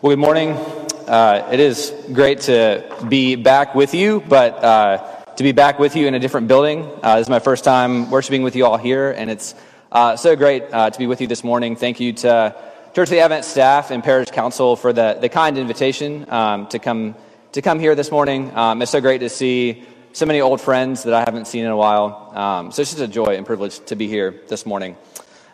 Well, good morning. Uh, it is great to be back with you, but uh, to be back with you in a different building. Uh, this is my first time worshiping with you all here, and it's uh, so great uh, to be with you this morning. Thank you to Church of the Advent staff and Parish Council for the, the kind invitation um, to come to come here this morning. Um, it's so great to see so many old friends that I haven't seen in a while. Um, so it's just a joy and privilege to be here this morning.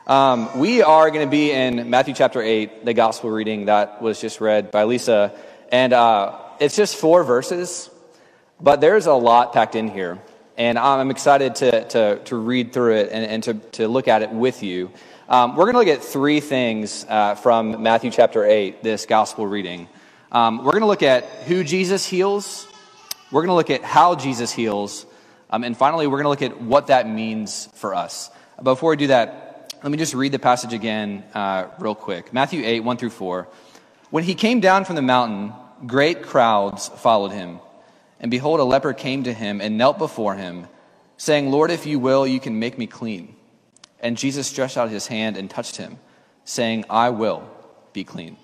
Um, we are going to be in Matthew chapter 8, the gospel reading that was just read by Lisa. And uh, it's just four verses, but there's a lot packed in here. And I'm excited to, to, to read through it and, and to, to look at it with you. Um, we're going to look at three things uh, from Matthew chapter 8, this gospel reading. Um, we're going to look at who Jesus heals, we're going to look at how Jesus heals, um, and finally, we're going to look at what that means for us. Before we do that, let me just read the passage again, uh, real quick. Matthew 8, 1 through 4. When he came down from the mountain, great crowds followed him. And behold, a leper came to him and knelt before him, saying, Lord, if you will, you can make me clean. And Jesus stretched out his hand and touched him, saying, I will be clean.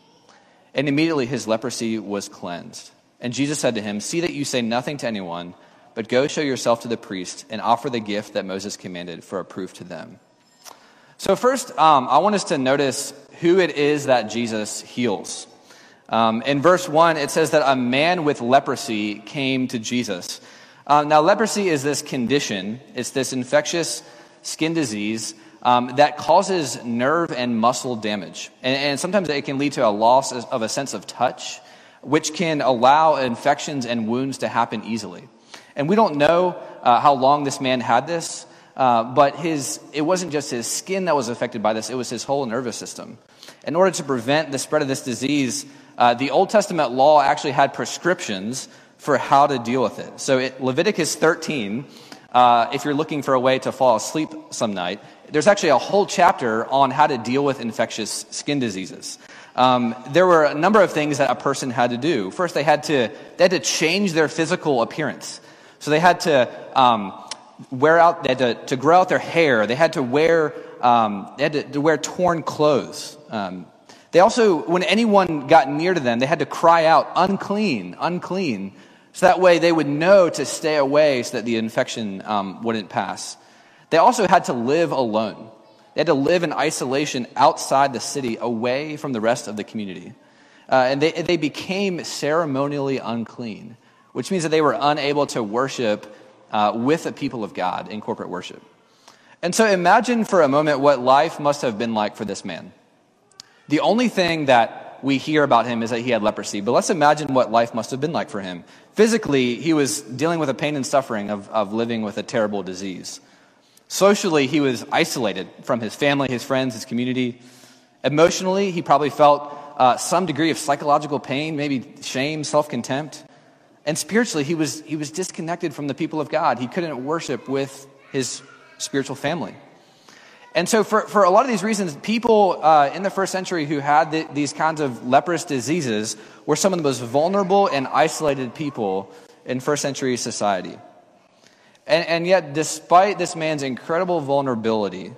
And immediately his leprosy was cleansed. And Jesus said to him, See that you say nothing to anyone, but go show yourself to the priest and offer the gift that Moses commanded for a proof to them. So, first, um, I want us to notice who it is that Jesus heals. Um, in verse 1, it says that a man with leprosy came to Jesus. Uh, now, leprosy is this condition, it's this infectious skin disease um, that causes nerve and muscle damage. And, and, sometimes it can lead to a loss of a sense of touch, which can allow infections and wounds to happen easily. And we don't know uh, how long this man had this. Uh, but his, it wasn't just his skin that was affected by this, it was his whole nervous system. In order to prevent the spread of this disease, uh, the Old Testament law actually had prescriptions for how to deal with it. So, it, Leviticus 13, uh, if you're looking for a way to fall asleep some night, there's actually a whole chapter on how to deal with infectious skin diseases. Um, there were a number of things that a person had to do. First, they had to, they had to change their physical appearance. So they had to um, wear out, they had to, to grow out their hair. They had to wear, um, they had to, to, wear torn clothes. Um, they also, when anyone got near to them, they had to cry out, unclean, unclean. So that way they would know to stay away so that the infection um, wouldn't pass. They also had to live alone. They had to live in isolation outside the city, away from the rest of the community. Uh, and they, they became ceremonially unclean, which means that they were unable to worship uh, with the people of God in corporate worship. And so imagine for a moment what life must have been like for this man. The only thing that we hear about him is that he had leprosy, but let's imagine what life must have been like for him. Physically, he was dealing with the pain and suffering of, of living with a terrible disease. Socially, he was isolated from his family, his friends, his community. Emotionally, he probably felt uh, some degree of psychological pain, maybe shame, self contempt. And spiritually, he was, he was disconnected from the people of God. He couldn't worship with his spiritual family. And so, for, for a lot of these reasons, people uh, in the first century who had the, these kinds of leprous diseases were some of the most vulnerable and isolated people in first century society. And, and yet, despite this man's incredible vulnerability,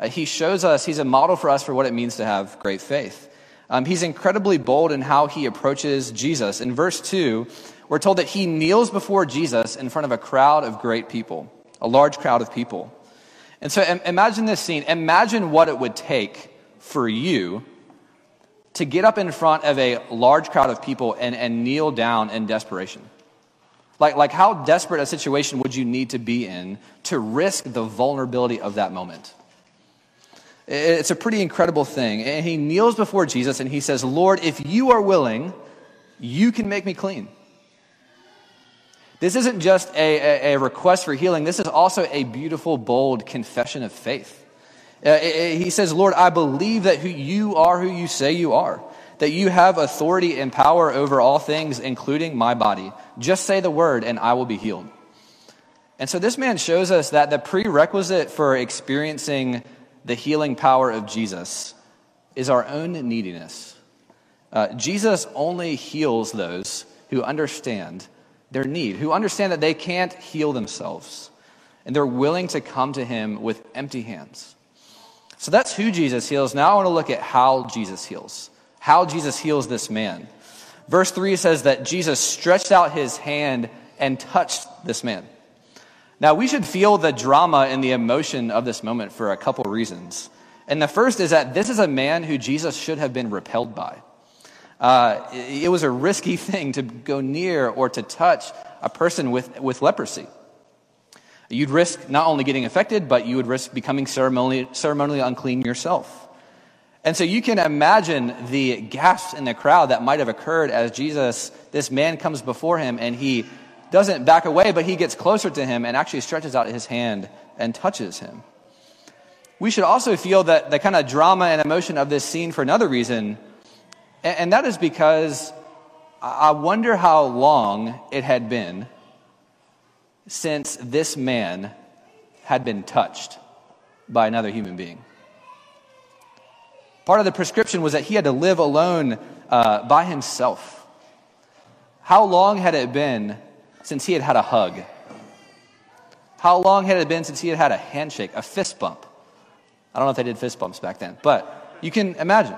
uh, he shows us, he's a model for us for what it means to have great faith. Um, he's incredibly bold in how he approaches Jesus. In verse 2, we're told that he kneels before Jesus in front of a crowd of great people, a large crowd of people. And so imagine this scene. Imagine what it would take for you to get up in front of a large crowd of people and, and kneel down in desperation. Like, like, how desperate a situation would you need to be in to risk the vulnerability of that moment? It's a pretty incredible thing. And he kneels before Jesus and he says, Lord, if you are willing, you can make me clean. This isn't just a, a, a, request for healing, this is also a beautiful, bold confession of faith. Uh, he says, Lord, I believe that who you are who you say you are, that you have authority and power over all things, including my body. Just say the word, and I will be healed. And so this man shows us that the prerequisite for experiencing the healing power of Jesus is our own neediness. Uh, Jesus only heals those who understand their need, who understand that they can't heal themselves, and they're willing to come to him with empty hands. So that's who Jesus heals. Now I want to look at how Jesus heals. how Jesus heals this man. Verse 3 says that Jesus stretched out his hand and touched this man. Now, we should feel the drama and the emotion of this moment for a couple reasons. And the first is that this is a man who Jesus should have been repelled by. Uh, it was a risky thing to go near or to touch a person with, with leprosy. You'd risk not only getting affected, but you would risk becoming ceremonially, ceremonially unclean yourself. And so you can imagine the gasps in the crowd that might have occurred as Jesus, this man comes before him and he doesn't back away, but he gets closer to him and actually stretches out his hand and touches him. We should also feel that the kind of drama and emotion of this scene for another reason, and that is because I wonder how long it had been since this man had been touched by another human being. Part of the prescription was that he had to live alone uh, by himself. How long had it been since he had had a hug? How long had it been since he had had a handshake, a fist bump? I don't know if they did fist bumps back then, but you can imagine.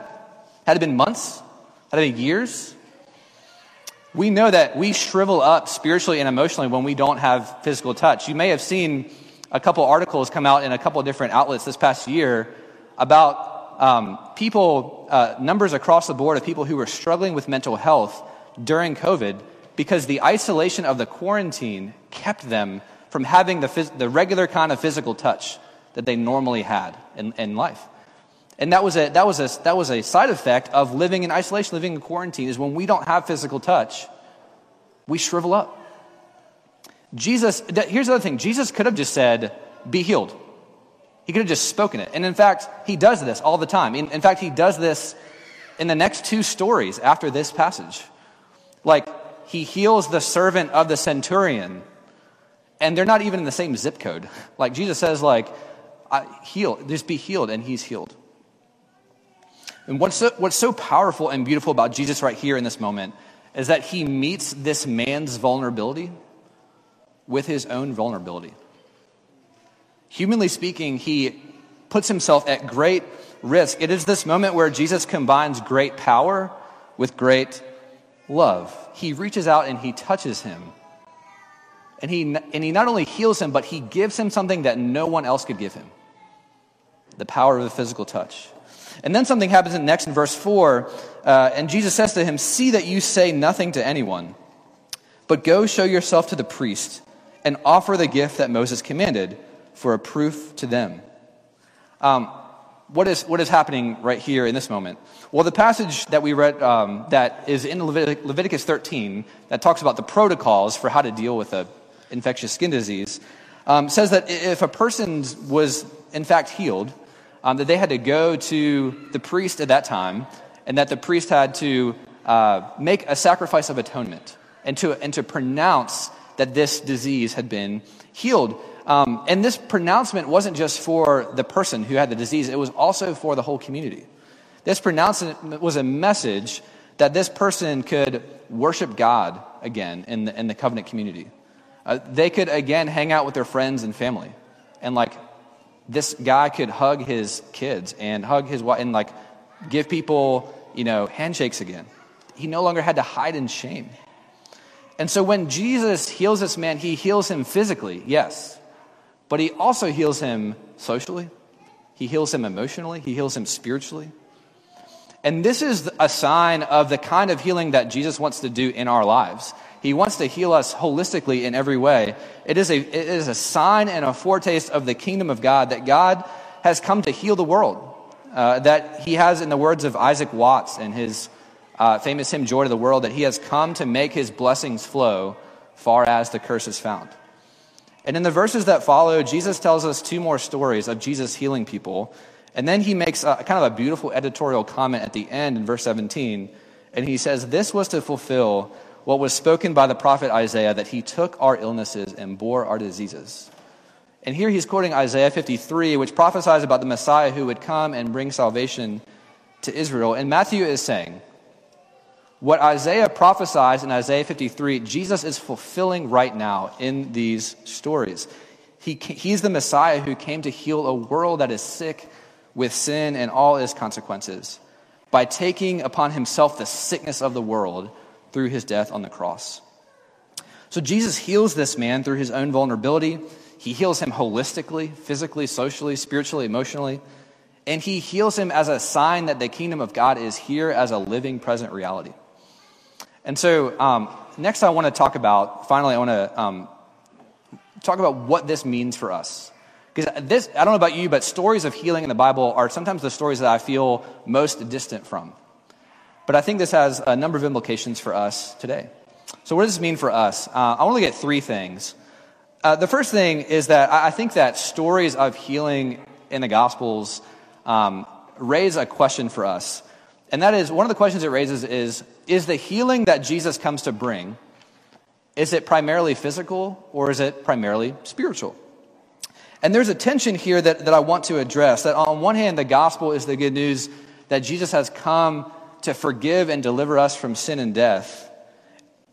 Had it been months? It been years? We know that we shrivel up spiritually and emotionally when we don't have physical touch. You may have seen a couple articles come out in a couple different outlets this past year about um, people, uh, numbers across the board of people who were struggling with mental health during COVID because the isolation of the quarantine kept them from having the, phys- the regular kind of physical touch that they normally had in, in life. And that was, a, that, was a, that was a side effect of living in isolation, living in quarantine, is when we don't have physical touch, we shrivel up. Jesus, here's the other thing Jesus could have just said, be healed. He could have just spoken it. And in fact, he does this all the time. In, in, fact, he does this in the next two stories after this passage. Like, he heals the servant of the centurion, and they're not even in the same zip code. Like, Jesus says, like, heal, just be healed, and he's healed. And what's so, what's so powerful and beautiful about Jesus right here in this moment is that he meets this man's vulnerability with his own vulnerability. Humanly speaking, he puts himself at great risk. It is this moment where Jesus combines great power with great love. He reaches out and he touches him. And he, and he not only heals him, but he gives him something that no one else could give him the power of the physical touch. And then something happens in next in verse 4, uh, and Jesus says to him, See that you say nothing to anyone, but go show yourself to the priest and offer the gift that Moses commanded for a proof to them. Um, what is, what is happening right here in this moment? Well, the passage that we read um, that is in Levit- Leviticus 13 that talks about the protocols for how to deal with an infectious skin disease um, says that if a person was in fact healed, um, that they had to go to the priest at that time, and that the priest had to uh, make a sacrifice of atonement and to, and to pronounce that this disease had been healed. Um, and this pronouncement wasn't just for the person who had the disease, it was also for the whole community. This pronouncement was a message that this person could worship God again in the, in the covenant community. Uh, they could again hang out with their friends and family. And like this guy could hug his kids and hug his wife and like give people, you know, handshakes again. He no longer had to hide in shame. And so when Jesus heals this man, he heals him physically, yes but he also heals him socially, he heals him emotionally, he heals him spiritually. And this is a sign of the kind of healing that Jesus wants to do in our lives. He wants to heal us holistically in every way. It is a, it is a sign and a foretaste of the kingdom of God that God has come to heal the world. Uh, that he has, in the words of Isaac Watts in his uh, famous hymn, Joy to the World, that he has come to make his blessings flow far as the curse is found. And in the verses that follow, Jesus tells us two more stories of Jesus healing people. And then he makes a, kind of a beautiful editorial comment at the end in verse 17. And he says, This was to fulfill what was spoken by the prophet Isaiah that he took our illnesses and bore our diseases. And here he's quoting Isaiah 53, which prophesies about the Messiah who would come and bring salvation to Israel. And Matthew is saying, what Isaiah prophesies in Isaiah 53, Jesus is fulfilling right now in these stories. He, he's the Messiah who came to heal a world that is sick with sin and all its consequences. by taking upon himself the sickness of the world through his death on the cross. So Jesus heals this man through his own vulnerability. He heals him holistically, physically, socially, spiritually, emotionally. And he heals him as a sign that the kingdom of God is here as a living, present reality. And so, um, next, I want to talk about, finally, I want to um, talk about what this means for us. Because this, I don't know about you, but stories of healing in the Bible are sometimes the stories that I feel most distant from. But I think this has a number of implications for us today. So, what does this mean for us? Uh, I want to look at three things. Uh, the first thing is that I think that stories of healing in the Gospels um, raise a question for us. And that is one of the questions it raises is Is the healing that Jesus comes to bring, is it primarily physical or is it primarily spiritual? And there's a tension here that, that I want to address. That on one hand, the gospel is the good news that Jesus has come to forgive and deliver us from sin and death.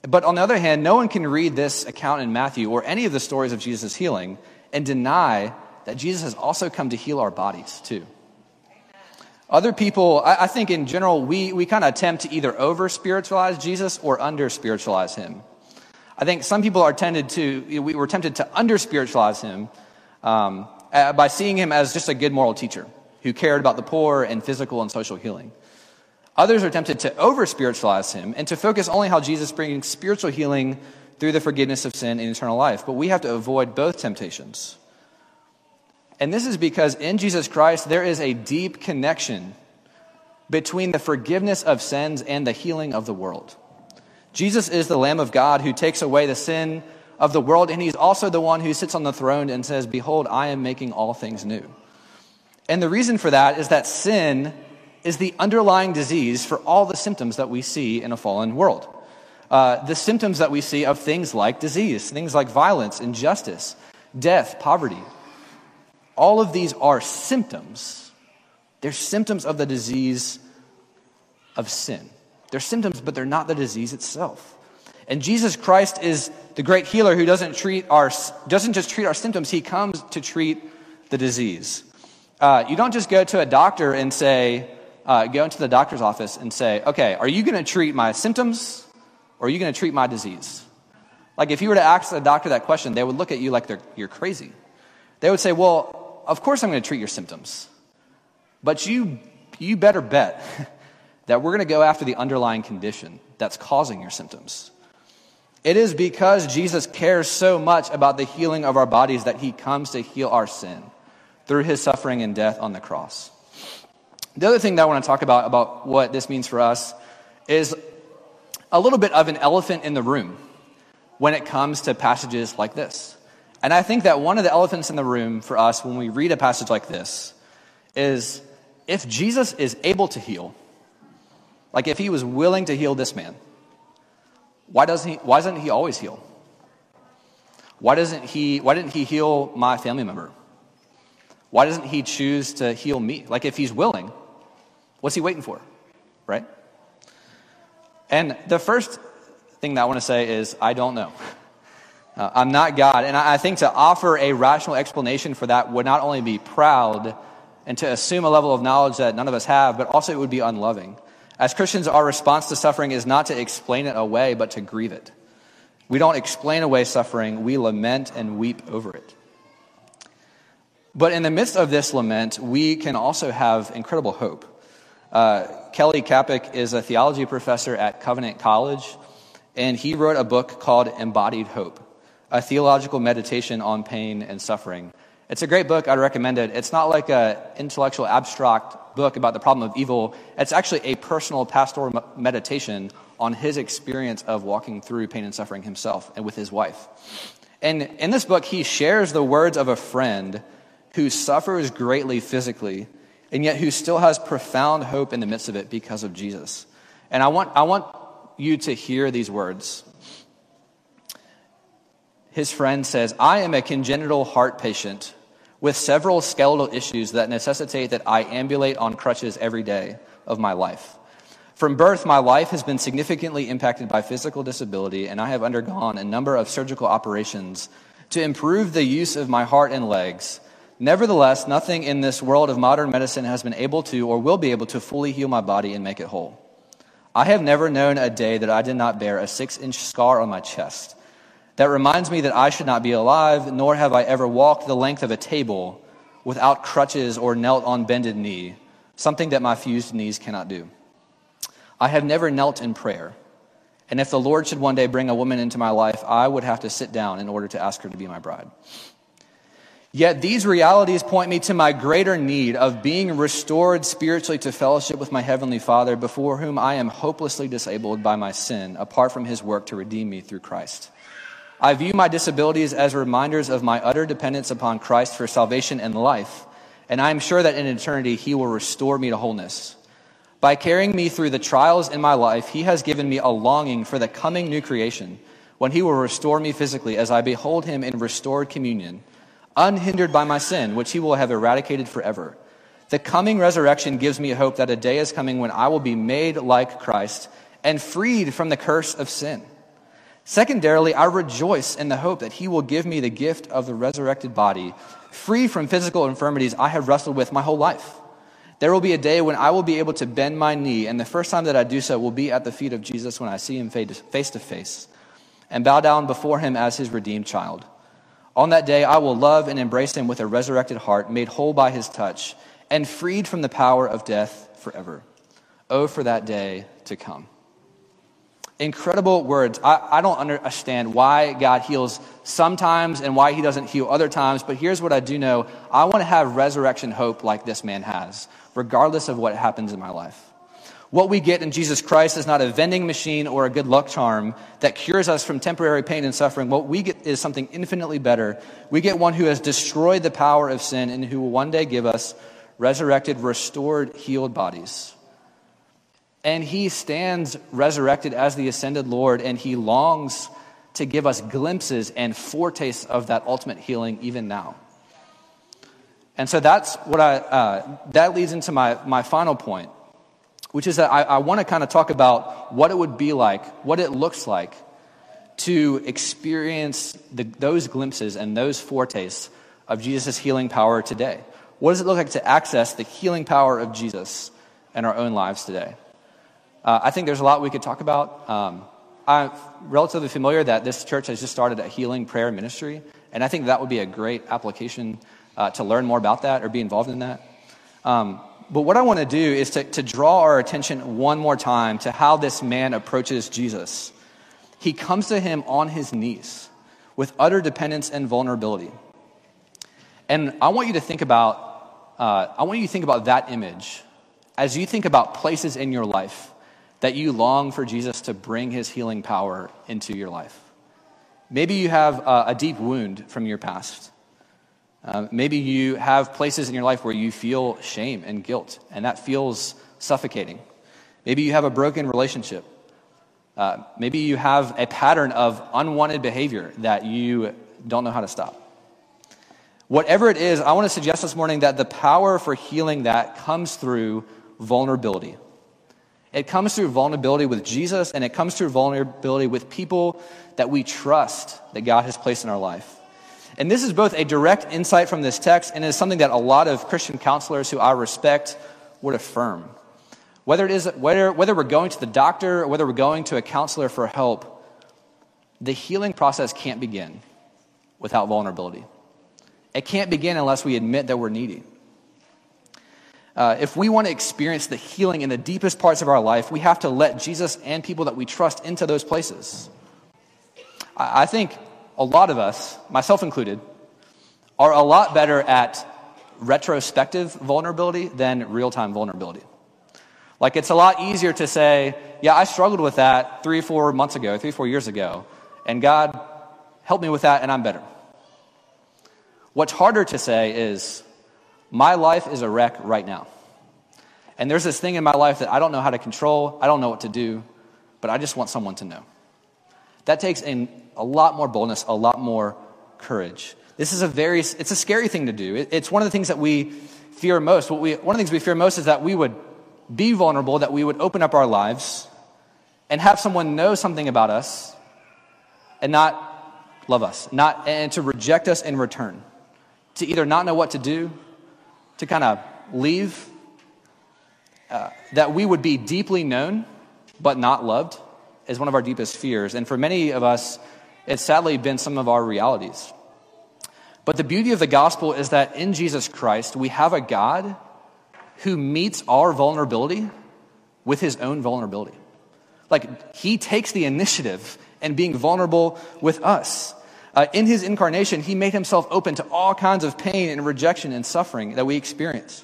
But on the other hand, no one can read this account in Matthew or any of the stories of Jesus' healing and deny that Jesus has also come to heal our bodies too. Other people, I, I think in general, we, we kind of attempt to either over spiritualize Jesus or under spiritualize him. I think some people are tended to, we were tempted to under spiritualize him um, uh, by seeing him as just a good moral teacher who cared about the poor and physical and social healing. Others are tempted to over spiritualize him and to focus only how Jesus brings spiritual healing through the forgiveness of sin and eternal life. But we have to avoid both temptations. And this is because in Jesus Christ, there is a deep connection between the forgiveness of sins and the healing of the world. Jesus is the Lamb of God who takes away the sin of the world, and he's also the one who sits on the throne and says, Behold, I am making all things new. And the reason for that is that sin is the underlying disease for all the symptoms that we see in a fallen world. Uh, the symptoms that we see of things like disease, things like violence, injustice, death, poverty. All of these are symptoms. They're symptoms of the disease of sin. They're symptoms, but they're not the disease itself. And Jesus Christ is the great healer who doesn't treat our doesn't just treat our symptoms, he comes to treat the disease. Uh, you don't just go to a doctor and say, uh, go into the doctor's office and say, okay, are you going to treat my symptoms or are you going to treat my disease? Like, if you were to ask a doctor that question, they would look at you like you're crazy. They would say, well, of course I'm going to treat your symptoms. But you, you better bet that we're going to go after the underlying condition that's causing your symptoms. It is because Jesus cares so much about the healing of our bodies that he comes to heal our sin through his suffering and death on the cross. The other thing that I want to talk about, about what this means for us, is a little bit of an elephant in the room when it comes to passages like this. And I think that one of the elephants in the room for us when we read a passage like this is if Jesus is able to heal, like if he was willing to heal this man, why doesn't he, why doesn't he always heal? Why doesn't he, why didn't he heal my family member? Why doesn't he choose to heal me? Like if he's willing, What's he waiting for? Right? And the first thing that I want to say is, I don't know. Uh, I'm not God. And I, I think to offer a rational explanation for that would not only be proud and to assume a level of knowledge that none of us have, but also it would be unloving. As Christians, our response to suffering is not to explain it away, but to grieve it. We don't explain away suffering, we lament and weep over it. But in the midst of this lament, we can also have incredible hope. Uh, Kelly Kapic is a theology professor at Covenant College, and he wrote a book called Embodied Hope, a theological meditation on pain and suffering. It's a great book. I'd recommend it. It's not like an intellectual abstract book about the problem of evil. It's actually a personal pastoral meditation on his experience of walking through pain and suffering himself and with his wife. And in this book, he shares the words of a friend who suffers greatly physically and yet who still has profound hope in the midst of it because of Jesus. And I want, I want you to hear these words. His friend says, I am a congenital heart patient with several skeletal issues that necessitate that I ambulate on crutches every day of my life. From birth, my life has been significantly impacted by physical disability, and I have undergone a number of surgical operations to improve the use of my heart and legs Nevertheless, nothing in this world of modern medicine has been able to or will be able to fully heal my body and make it whole. I have never known a day that I did not bear a six inch scar on my chest. That reminds me that I should not be alive, nor have I ever walked the length of a table without crutches or knelt on bended knee, something that my fused knees cannot do. I have never knelt in prayer. And if the Lord should one day bring a woman into my life, I would have to sit down in order to ask her to be my bride. Yet these realities point me to my greater need of being restored spiritually to fellowship with my Heavenly Father, before whom I am hopelessly disabled by my sin, apart from His work to redeem me through Christ. I view my disabilities as reminders of my utter dependence upon Christ for salvation and life, and I am sure that in eternity He will restore me to wholeness. By carrying me through the trials in my life, He has given me a longing for the coming new creation, when He will restore me physically as I behold Him in restored communion unhindered by my sin, which he will have eradicated forever. The coming resurrection gives me hope that a day is coming when I will be made like Christ and freed from the curse of sin. Secondarily, I rejoice in the hope that he will give me the gift of the resurrected body, free from physical infirmities I have wrestled with my whole life. There will be a day when I will be able to bend my knee, and the first time that I do so will be at the feet of Jesus when I see him face to face and bow down before him as his redeemed child. On that day, I will love and embrace him with a resurrected heart, made whole by his touch, and freed from the power of death forever. Oh, for that day to come. Incredible words. I, I don't understand why God heals sometimes and why he doesn't heal other times, but here's what I do know I want to have resurrection hope like this man has, regardless of what happens in my life. What we get in Jesus Christ is not a vending machine or a good luck charm that cures us from temporary pain and suffering. What we get is something infinitely better. We get one who has destroyed the power of sin and who will one day give us resurrected, restored, healed bodies. And he stands resurrected as the ascended Lord, and he longs to give us glimpses and foretastes of that ultimate healing even now. And so that's what I, uh, that leads into my, my final point which is that I, I want to kind of talk about what it would be like, what it looks like to experience the, those glimpses and those foretastes of Jesus' healing power today. What does it look like to access the healing power of Jesus in our own lives today? Uh, I think there's a lot we could talk about. Um, I'm relatively familiar that this church has just started a healing prayer ministry, and I think that would be a great application uh, to learn more about that or be involved in that. Um, but what I want to do is to, to draw our attention one more time to how this man approaches Jesus. He comes to him on his knees with utter dependence and vulnerability. And I want you to think about, uh, I want you to think about that image as you think about places in your life that you long for Jesus to bring his healing power into your life. Maybe you have a, a deep wound from your past. Um, maybe you have places in your life where you feel shame and guilt, and that feels suffocating. Maybe you have a broken relationship. Uh, maybe you have a pattern of unwanted behavior that you don't know how to stop. Whatever it is, I want to suggest this morning that the power for healing that comes through vulnerability. It comes through vulnerability with Jesus, and it comes through vulnerability with people that we trust that God has placed in our life. And this is both a direct insight from this text and is something that a lot of Christian counselors who I respect would affirm. Whether, it is, whether, whether we're going to the doctor or whether we're going to a counselor for help, the healing process can't begin without vulnerability. It can't begin unless we admit that we're needy. Uh, if we want to experience the healing in the deepest parts of our life, we have to let Jesus and people that we trust into those places. I, I think a lot of us, myself included, are a lot better at retrospective vulnerability than real time vulnerability. Like, it's a lot easier to say, yeah, I struggled with that three, four months ago, three, four years ago, and God helped me with that, and I'm better. What's harder to say is, my life is a wreck right now. And there's this thing in my life that I don't know how to control, I don't know what to do, but I just want someone to know. That takes an a lot more boldness, a lot more courage. This is a very, it's a scary thing to do. It, it's one of the things that we fear most. What we, one of the things we fear most is that we would be vulnerable, that we would open up our lives and have someone know something about us and not love us, not, and to reject us in return. to either not know what to do, to kind of leave, uh, that we would be deeply known but not loved is one of our deepest fears. And for many of us, it's sadly been some of our realities. But the beauty of the gospel is that in Jesus Christ, we have a God who meets our vulnerability with his own vulnerability. Like, he takes the initiative and being vulnerable with us. Uh, in his incarnation, he made himself open to all kinds of pain and rejection and suffering that we experience.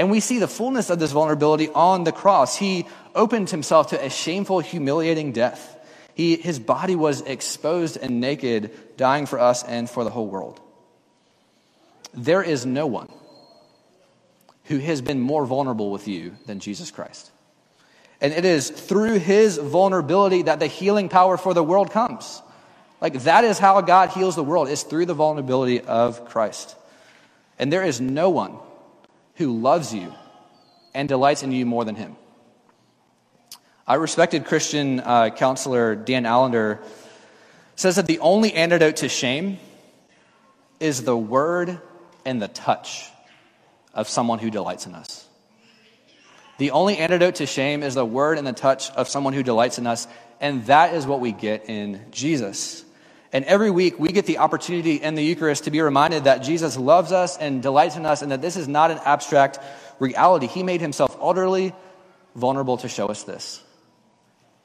And we see the fullness of this vulnerability on the cross. He opened himself to a shameful, humiliating death. He, his body was exposed and naked, dying for us and for the whole world. There is no one who has been more vulnerable with you than Jesus Christ. And it is through his vulnerability that the healing power for the world comes. Like that is how God heals the world, is through the vulnerability of Christ. And there is no one who loves you and delights in you more than him. I respected Christian uh, counselor Dan Allender says that the only antidote to shame is the word and the touch of someone who delights in us. The only antidote to shame is the word and the touch of someone who delights in us, and that is what we get in Jesus. And every week we get the opportunity in the Eucharist to be reminded that Jesus loves us and delights in us, and that this is not an abstract reality. He made himself utterly vulnerable to show us this.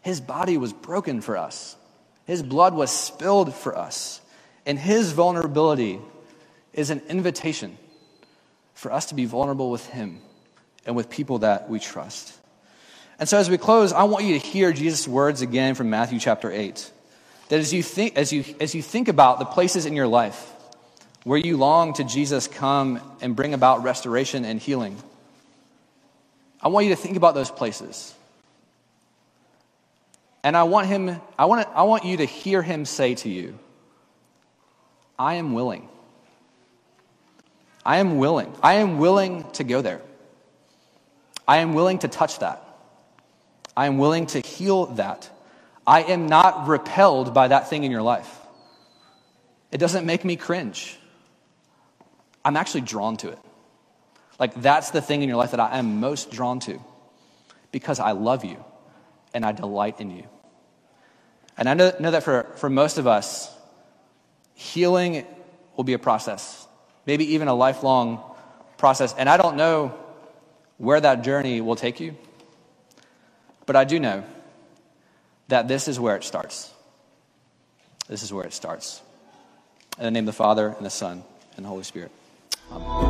His body was broken for us, his blood was spilled for us, and his vulnerability is an invitation for us to be vulnerable with Him and with people that we trust. And so, as we close, I want you to hear Jesus' words again from Matthew chapter 8. That as you think, as you, as you think about the places in your life where you long to Jesus come and bring about restoration and healing, I want you to think about those places. And I want him, I want, I want you to hear him say to you, I am willing. I am willing. I am willing to go there. I am willing to touch that. I am willing to heal that. I am not repelled by that thing in your life. It doesn't make me cringe. I'm actually drawn to it. Like, that's the thing in your life that I am most drawn to because I love you and I delight in you. And I know, know that for, for most of us, healing will be a process maybe even a lifelong process. And I don't know where that journey will take you, but I do know that this is where it starts. This is where it starts. In the name of the Father, and the Son, and the Holy Spirit. Amen.